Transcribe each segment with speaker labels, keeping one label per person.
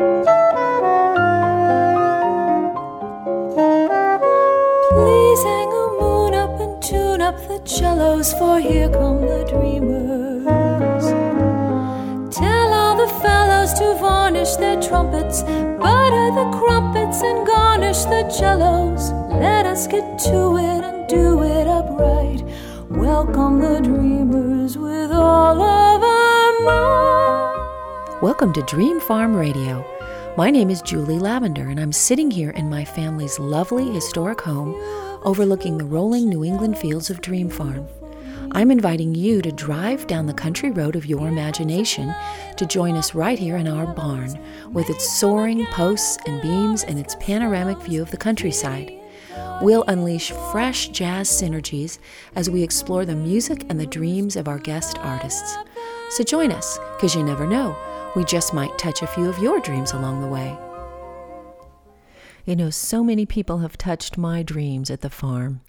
Speaker 1: Please hang a moon up and tune up the cellos, for here come the dreamers. Tell all the fellows to varnish their trumpets, butter the crumpets, and garnish the cellos. Let us get to it and do it upright. Welcome the dreamers with all of our might.
Speaker 2: Welcome to Dream Farm Radio. My name is Julie Lavender, and I'm sitting here in my family's lovely historic home overlooking the rolling New England fields of Dream Farm. I'm inviting you to drive down the country road of your imagination to join us right here in our barn with its soaring posts and beams and its panoramic view of the countryside. We'll unleash fresh jazz synergies as we explore the music and the dreams of our guest artists. So join us, because you never know, we just might touch a few of your dreams along the way. You know, so many people have touched my dreams at the farm,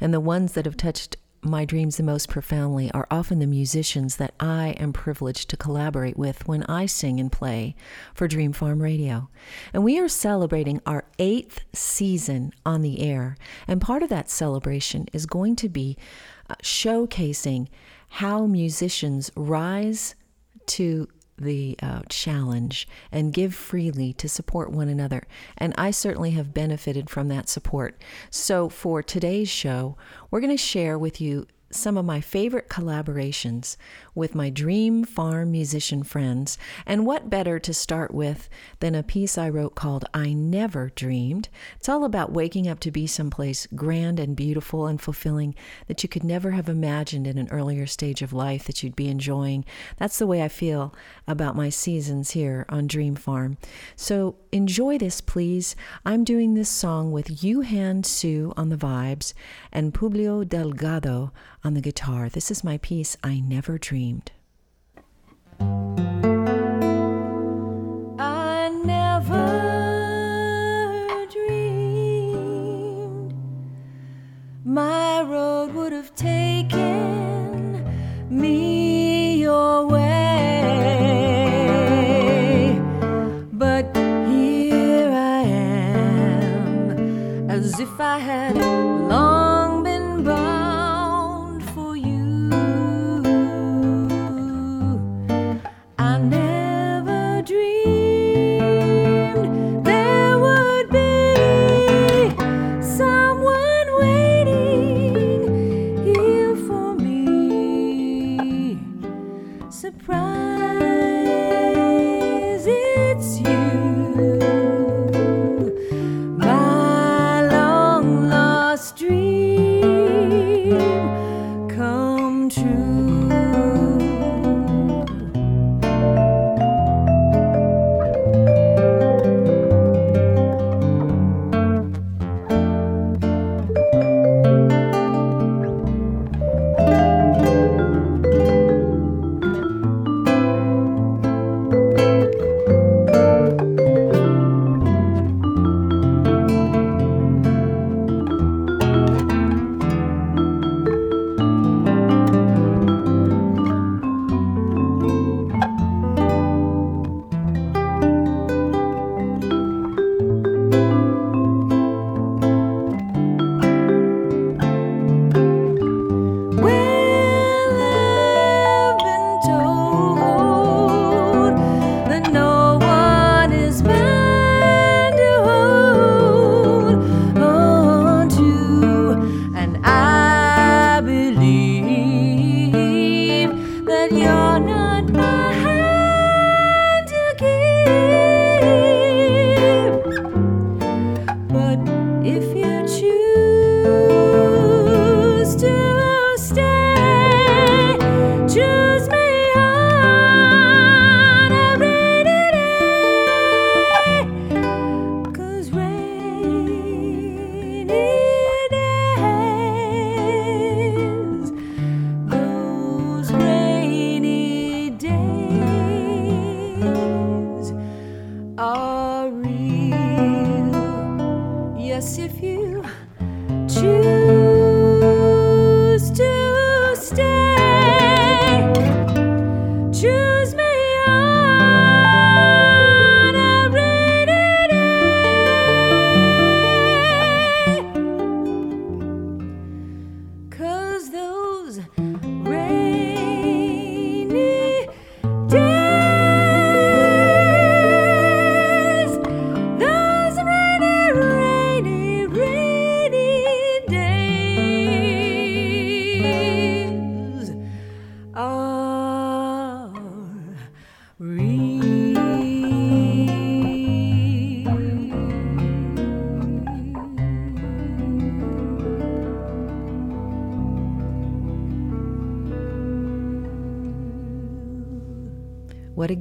Speaker 2: and the ones that have touched my dreams the most profoundly are often the musicians that I am privileged to collaborate with when I sing and play for Dream Farm Radio. And we are celebrating our eighth season on the air. And part of that celebration is going to be uh, showcasing how musicians rise to the uh, challenge and give freely to support one another. And I certainly have benefited from that support. So, for today's show, we're going to share with you some of my favorite collaborations with my dream farm musician friends. And what better to start with than a piece I wrote called I Never Dreamed? It's all about waking up to be someplace grand and beautiful and fulfilling that you could never have imagined in an earlier stage of life that you'd be enjoying. That's the way I feel about my seasons here on Dream Farm. So enjoy this, please. I'm doing this song with Yuhan Su on the vibes and Publio Delgado on the guitar. This is my piece, I Never Dreamed.
Speaker 1: I never dreamed my road would have taken me your way. But here I am, as if I had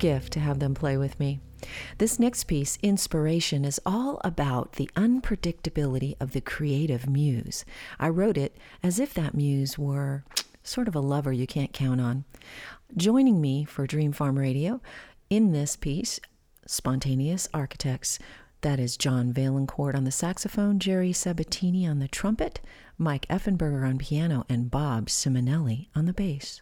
Speaker 2: gift to have them play with me. This next piece, Inspiration, is all about the unpredictability of the creative muse. I wrote it as if that muse were sort of a lover you can't count on. Joining me for Dream Farm Radio in this piece, Spontaneous Architects. That is John Vaillancourt on the saxophone, Jerry Sabatini on the trumpet, Mike Effenberger on piano, and Bob Simonelli on the bass.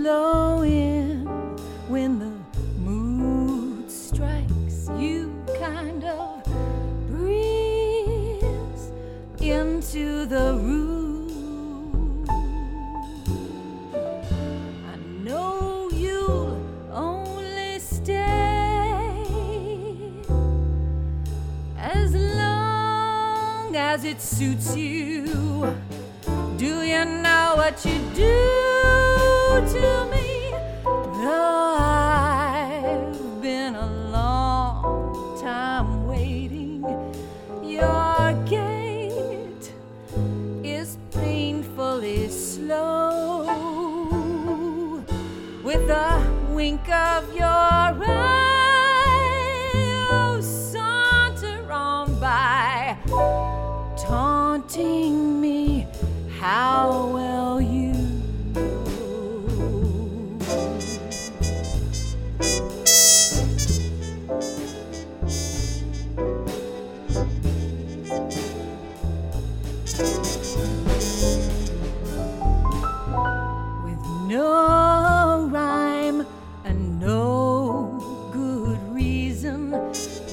Speaker 1: You blow in when the mood strikes. You kind of breeze into the room. I know you'll only stay as long as it suits you. Do you know what you do to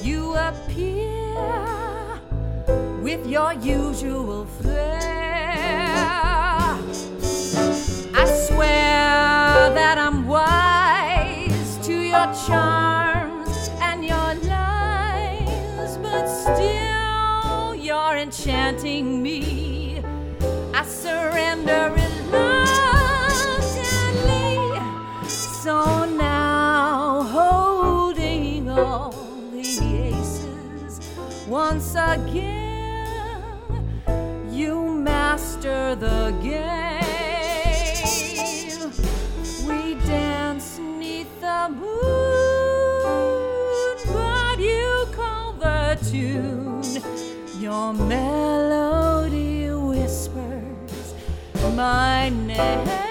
Speaker 1: you appear with your usual flair. I swear that I'm wise to your charms and your lies, but still you're enchanting me. I surrender once again, you master the game. We dance neath the moon, but you call the tune. Your melody whispers my name.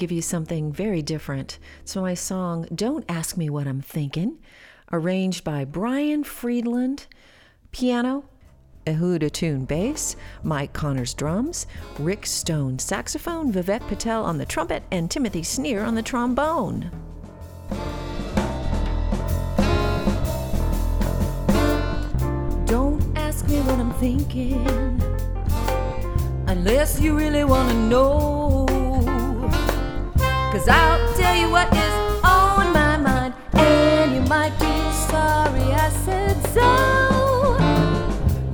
Speaker 2: Give you something very different. So my song Don't Ask Me What I'm Thinking, arranged by Brian Friedland, piano, Ehud Ettun bass, Mike Connors drums, Rick Stone saxophone, Vivek Patel on the trumpet, and Timothy Sneer on the trombone.
Speaker 1: Don't ask me what I'm thinking unless you really want to know. Cause I'll tell you what is on my mind, and you might be sorry I said so.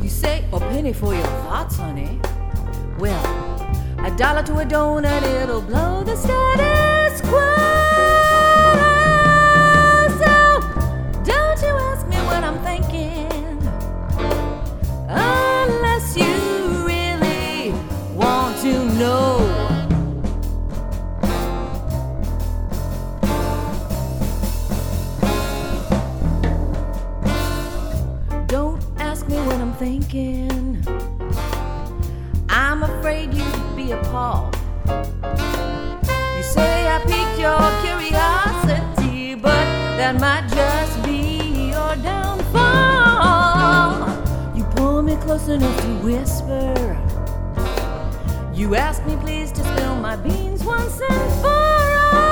Speaker 1: You say a penny for your thoughts, honey. Well, a dollar to a donut, it'll blow the status quo. Thinking. I'm afraid you'd be appalled. You say I piqued your curiosity, but that might just be your downfall. You pull me close enough to whisper. You ask me please to spill my beans once and for all.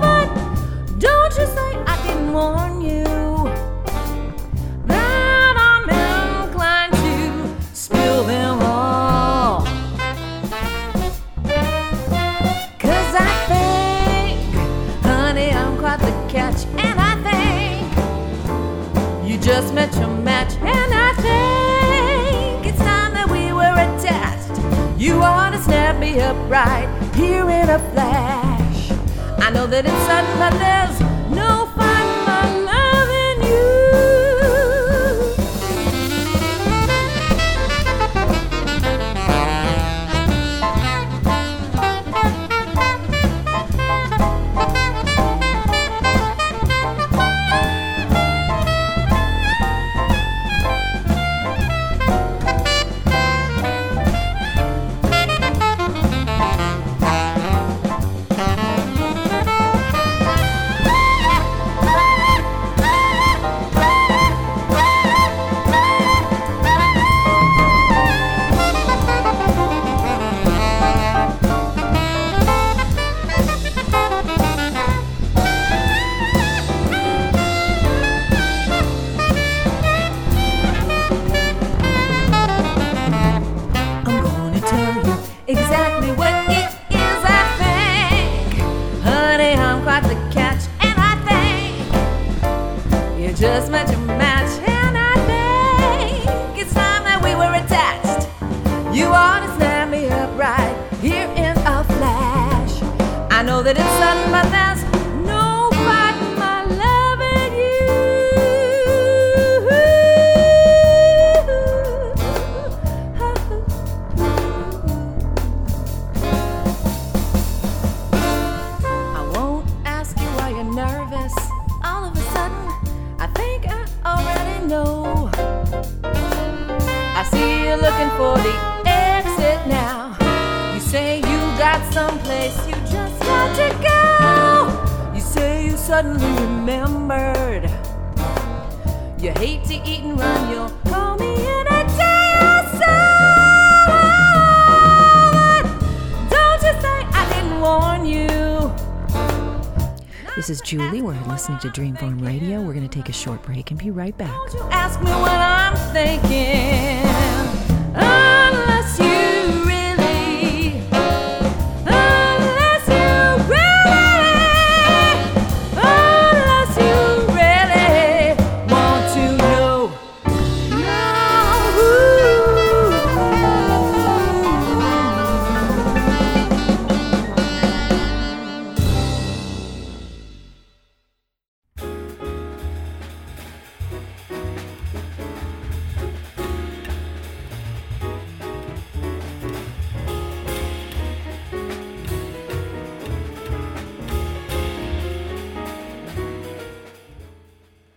Speaker 1: But don't you say I didn't warn met your match, and I think it's time that we were attached. You ought to snap me up right here in a flash. I know that it's sudden, but there's
Speaker 2: listening to Dream Farm Radio. We're going to take a short break and be right back.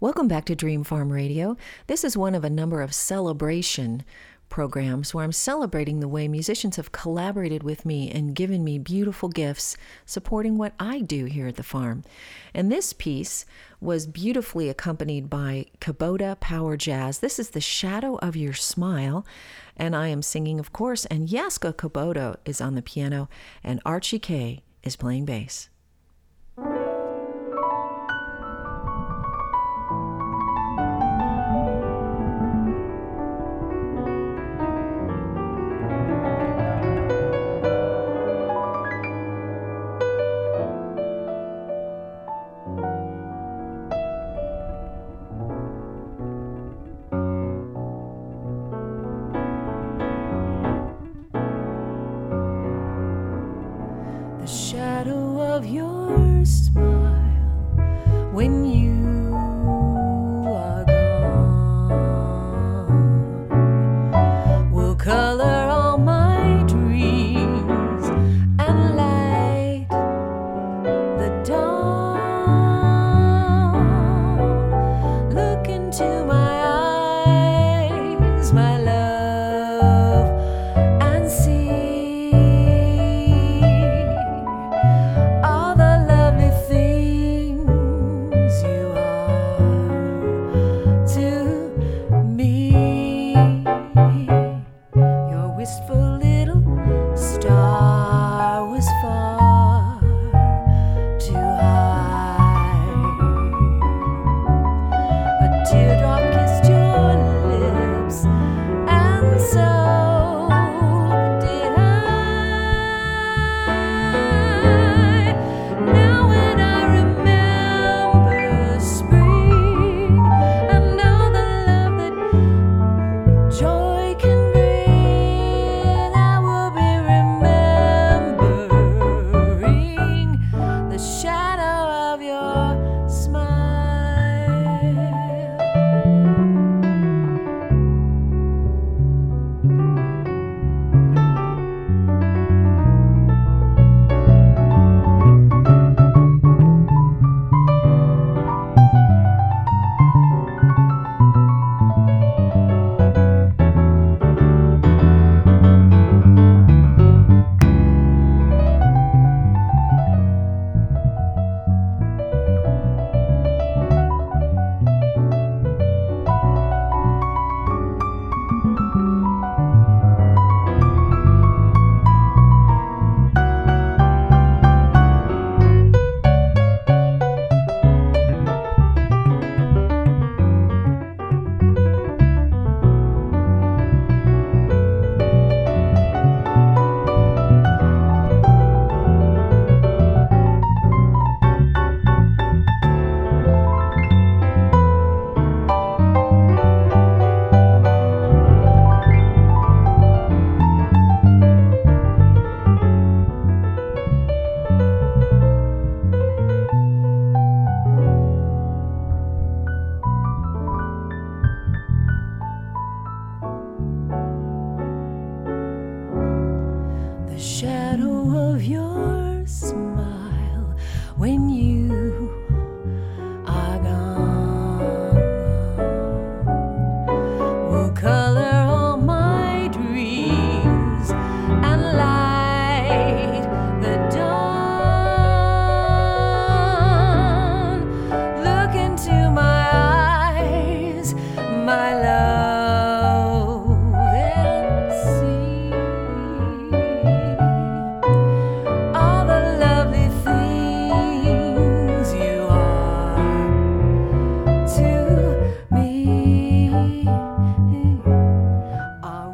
Speaker 2: Welcome back to Dream Farm Radio. This is one of a number of celebration programs where I'm celebrating the way musicians have collaborated with me and given me beautiful gifts supporting what I do here at the farm. And this piece was beautifully accompanied by Kubota Power Jazz. This is The Shadow of Your Smile. And I am singing, of course, and Yaska Kubota is on the piano, and Archie Kay is playing bass.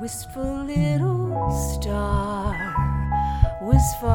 Speaker 3: wistful little star
Speaker 1: was far.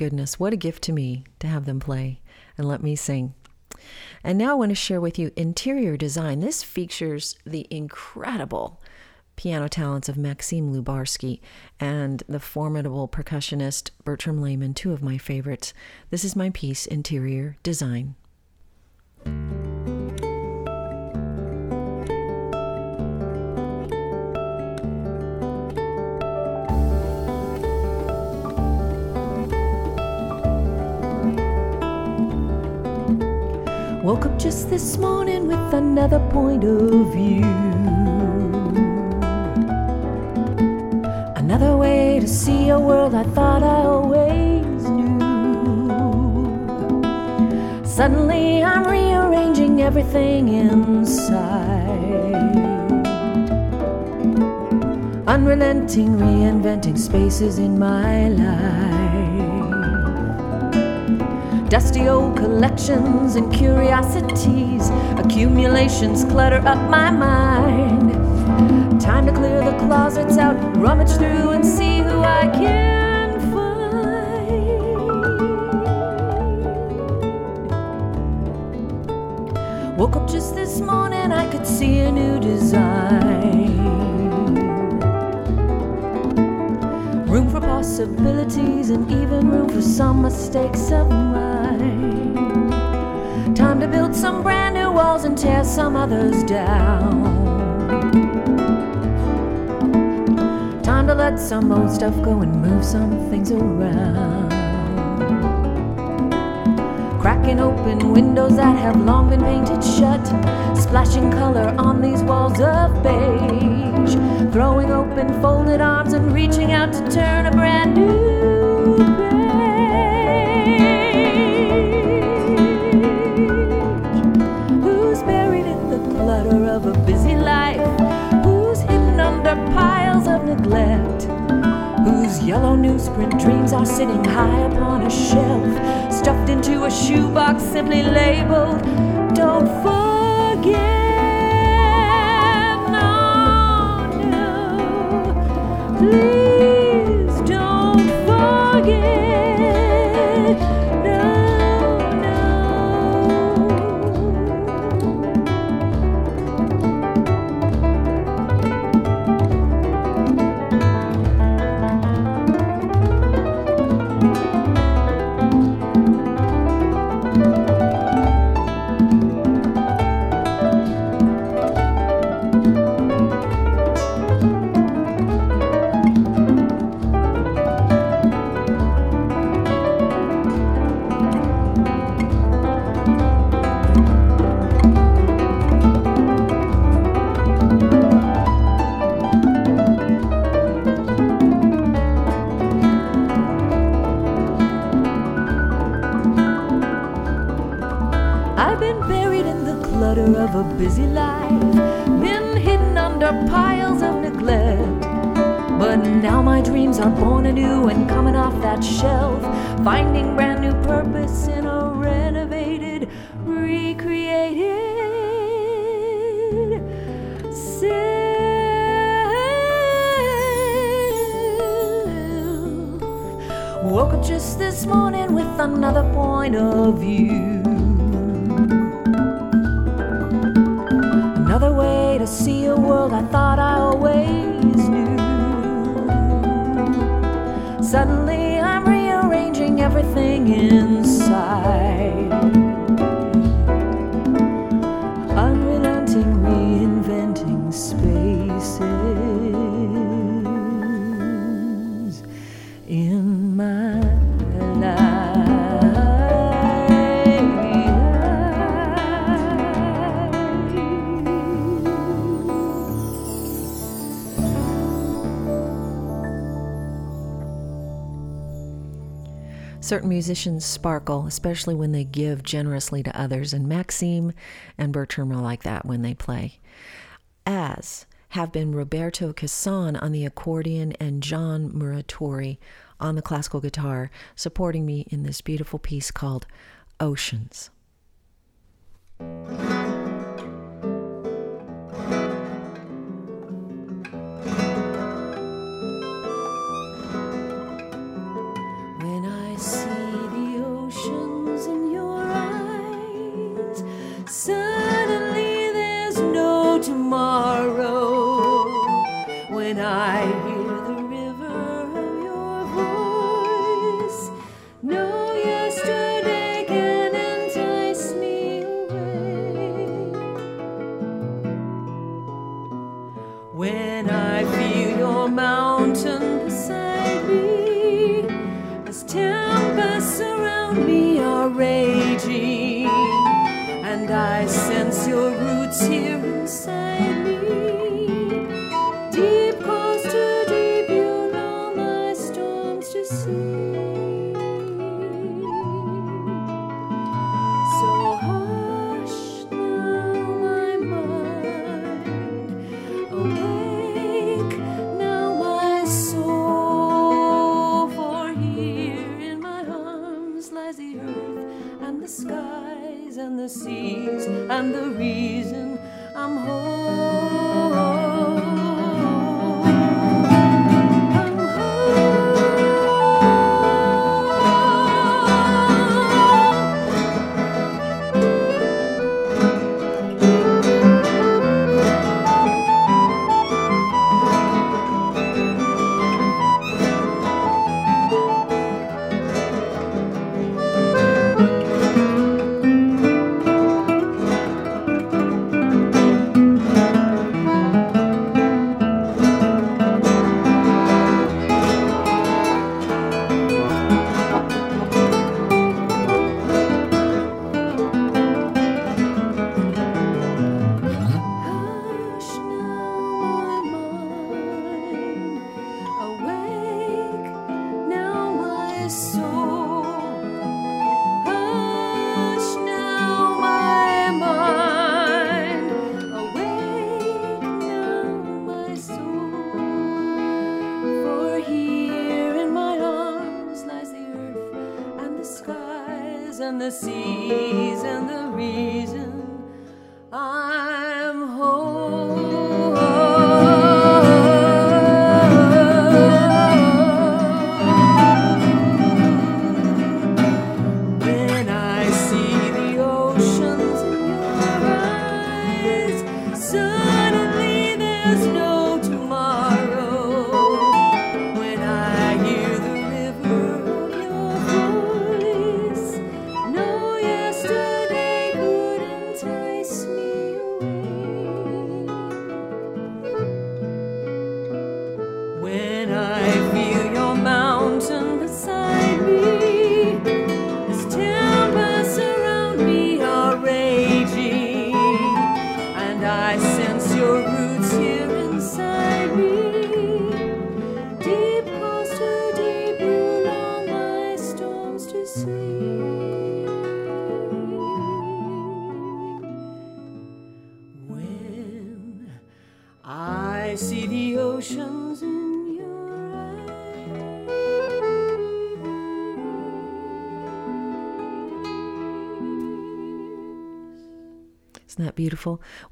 Speaker 1: Goodness, what a gift to me to have them play and let me sing. And now I want to share with you interior design. This features the incredible piano talents of Maxim Lubarsky and the formidable percussionist Bertram Lehmann, two of my favorites. This is my piece, Interior Design. Woke up just this morning with another point of view. Another way to see a world I thought I always knew. Suddenly I'm rearranging everything inside. Unrelenting, reinventing spaces in my life. Dusty old collections and curiosities, accumulations clutter up my mind. Time to clear the closets out, rummage through and see who I can find. Woke up just this morning, I could see a new design. Room for possibilities and even room for some mistakes of mine. Some brand new walls and tear some others down. Time to let some old stuff go and move some things around. Cracking open windows that have long been painted shut, splashing color on these walls of beige. Throwing open folded arms and reaching out to turn a brand new of neglect? Whose yellow newsprint dreams are sitting high upon a shelf, stuffed into a shoebox simply labeled, Don't forget. Please clutter of a busy life, been hidden under piles of neglect. But now my dreams are born anew and coming off that shelf, finding brand new purpose in a renovated, recreated self.
Speaker 2: Woke up just this morning with another point of view. everything inside.
Speaker 1: Certain musicians sparkle, especially when they give generously to others, and Maxim and Bertram are like that when they play. As have been Roberto Cassan on the accordion and John Muratori on the classical guitar, supporting me in this beautiful piece called Oceans.
Speaker 2: So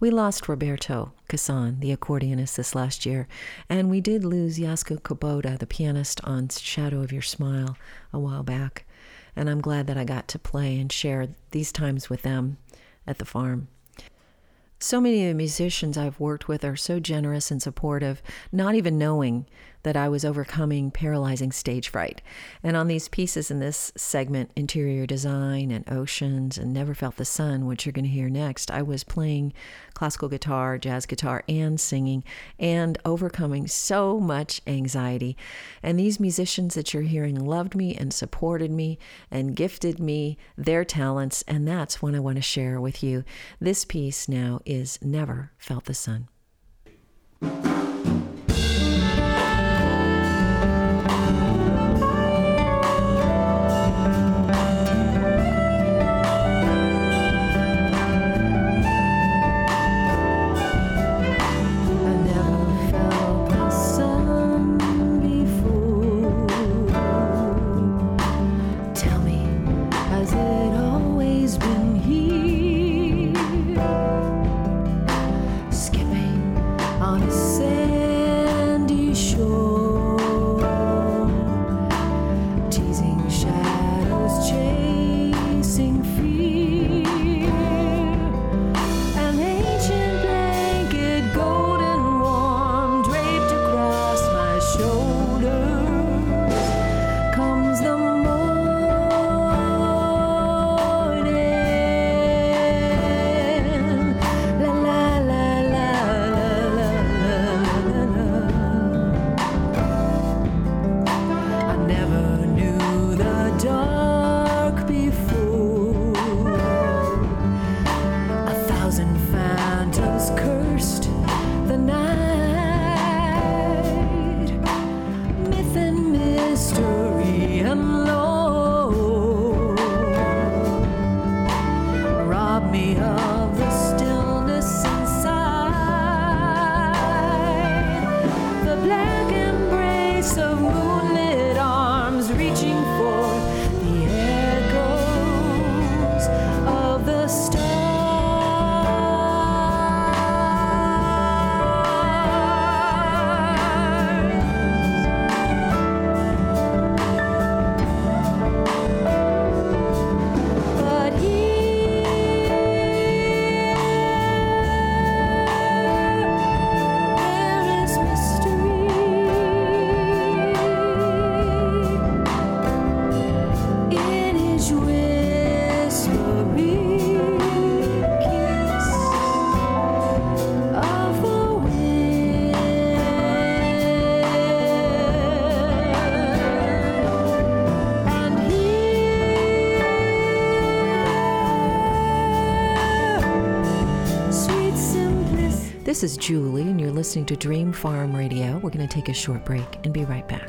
Speaker 1: We lost Roberto Casson, the accordionist, this last year, and we did lose Jasko Koboda, the pianist on Shadow of Your Smile, a while back. And I'm glad that I got to play and share these times with them at the farm. So many of the musicians I've worked with are so generous and supportive, not even knowing that I was overcoming paralyzing stage fright. And on these pieces in this segment, Interior Design and Oceans and Never Felt the Sun, which you're going to hear next, I was playing classical guitar, jazz guitar, and singing and overcoming so much anxiety. And these musicians that you're hearing loved me and supported me and gifted me their talents. And that's what I want to share with you. This piece now is Never Felt the Sun. This is Julie, and you're listening to Dream Farm Radio. We're going to take a short break and be right back.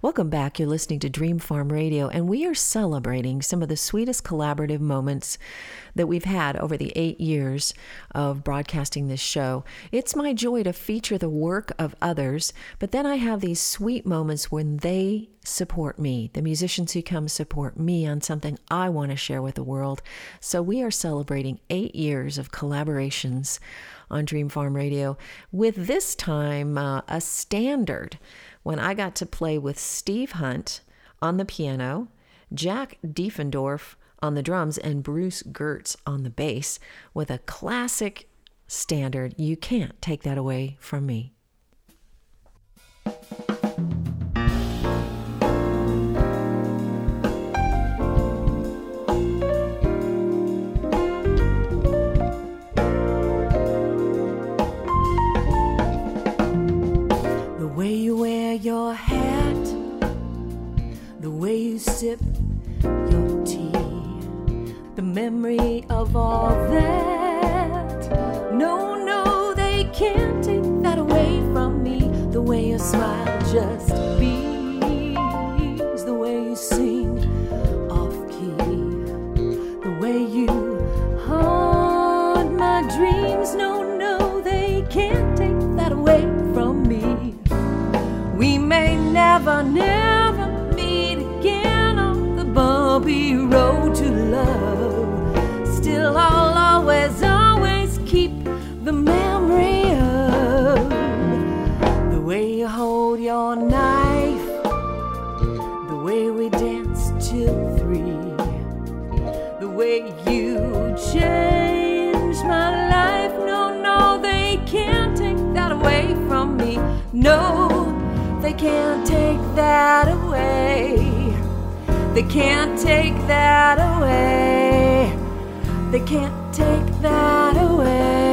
Speaker 1: Welcome back. You're listening to Dream Farm Radio, and we are celebrating some of the sweetest collaborative moments that we've had over the eight years of broadcasting this show. It's my joy to feature the work of others, but then I have these sweet moments when they support me, the musicians who come support me on something I want to share with the world. So we are celebrating eight years of collaborations on Dream Farm Radio with this time uh, a standard when I got to play with Steve Hunt on the piano, Jack Diefendorf on the drums, and Bruce Gertz on the bass with a classic standard. You can't take that away from me. Sip your tea, the memory of all that. No, no, they can't take that away from me. The way you smile just bees, the way you sing off key, the way you haunt my dreams. No, no, they can't take that away from me. We may never, never No they can't take that away. They can't take that away. They can't take that away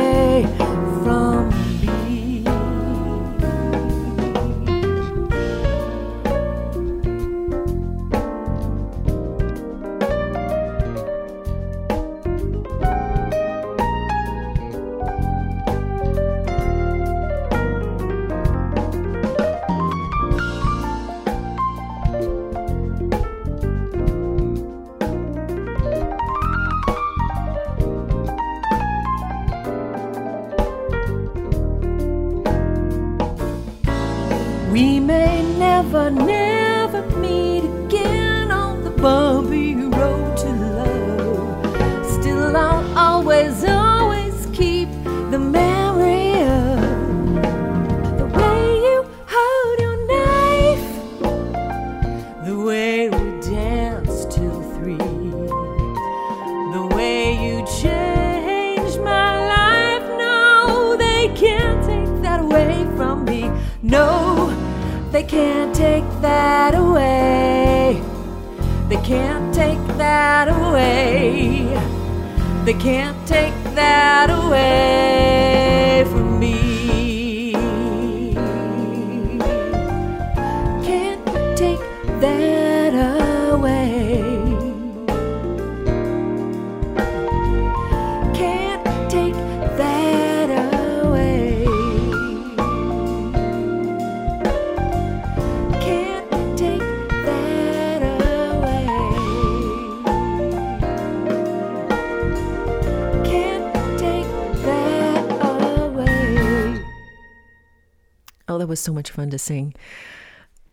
Speaker 1: so much fun to sing.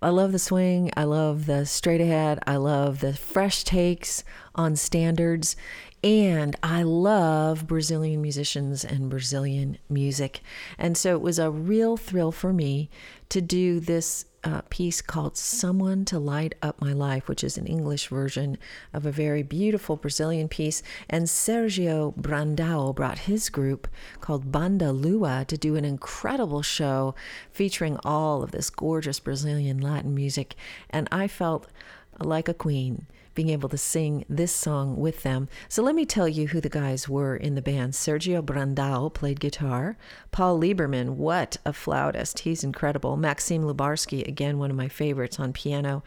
Speaker 1: I love the swing. I love the straight ahead. I love the fresh takes on standards. And I love Brazilian musicians and Brazilian music. And so it was a real thrill for me to do this a piece called Someone to Light Up My Life, which is an English version of a very beautiful Brazilian piece. And Sergio Brandão brought his group called Banda Lua to do an incredible show featuring all of this gorgeous Brazilian Latin music. And I felt like a queen being able to sing this song with them. So let me tell you who the guys were in the band. Sergio Brandão played guitar. Paul Lieberman, what a flautist. He's incredible. Maxim Lubarsky, again, one of my favorites on piano.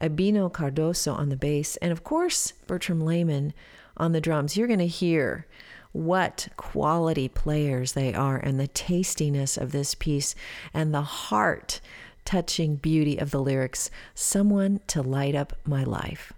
Speaker 1: Abino Cardoso on the bass. And of course, Bertram Lehmann on the drums. You're going to hear what quality players they are and the tastiness of this piece and the heart touching beauty of the lyrics. Someone to light up my life.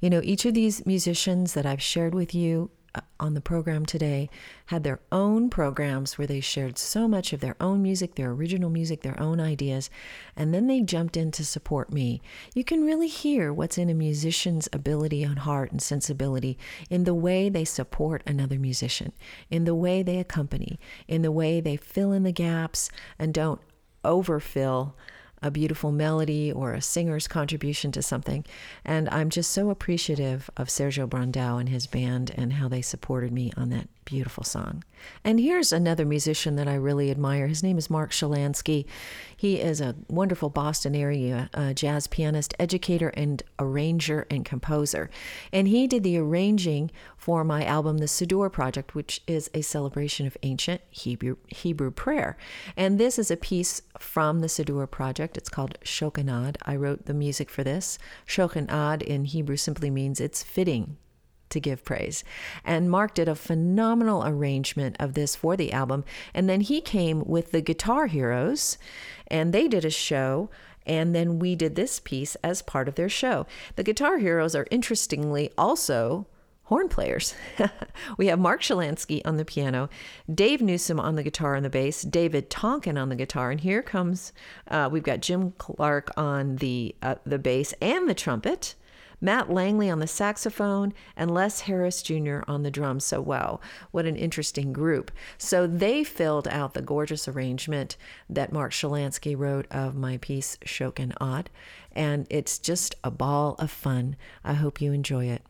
Speaker 2: You know, each of these musicians that I've shared with you uh, on the program today had their own programs where they shared so much of their own music, their original music, their own ideas, and then they jumped in to support me. You can really hear what's in a musician's ability and heart and sensibility in the way they support another musician, in the way they accompany, in the way they fill in the gaps and don't overfill a beautiful melody or a singer's contribution to something. And I'm just so appreciative of Sergio Brandão and his band and how they supported me on that beautiful song. And here's another musician that I really admire. His name is Mark Shilansky. He is a wonderful Boston area uh, jazz pianist, educator, and arranger and composer. And he did the arranging for my album, The Siddur Project, which is a celebration of ancient Hebrew, Hebrew prayer. And this is a piece from the Siddur Project. It's called Shokanad. I wrote the music for this. Shokanad in Hebrew simply means it's fitting to give praise. And Mark did a phenomenal arrangement of this for the album. And then he came with the Guitar Heroes, and they did a show. And then we did this piece as part of their show. The Guitar Heroes are interestingly also horn players. we have Mark Shilansky on the piano, Dave Newsom on the guitar and the bass, David Tonkin on the guitar, and here comes uh, we've got Jim Clark on the uh, the bass and the trumpet. Matt Langley on the saxophone, and Les Harris Jr. on the drums. So, wow, what an interesting group. So, they filled out the gorgeous arrangement that Mark Shilansky wrote of my piece, Shokanad, and it's just a ball of fun. I hope you enjoy it.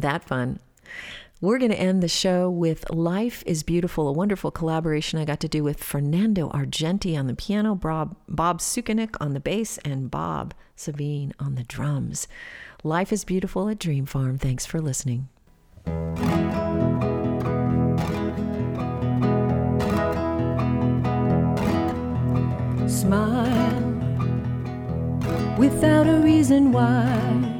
Speaker 2: Wasn't that fun? We're going to end the show with Life is Beautiful, a wonderful collaboration I got to do with Fernando Argenti on the piano, Bob, Bob Sukanik on the bass, and Bob Savine on the drums. Life is Beautiful at Dream Farm. Thanks for listening.
Speaker 1: Smile without a reason why.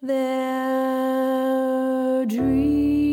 Speaker 1: their dream.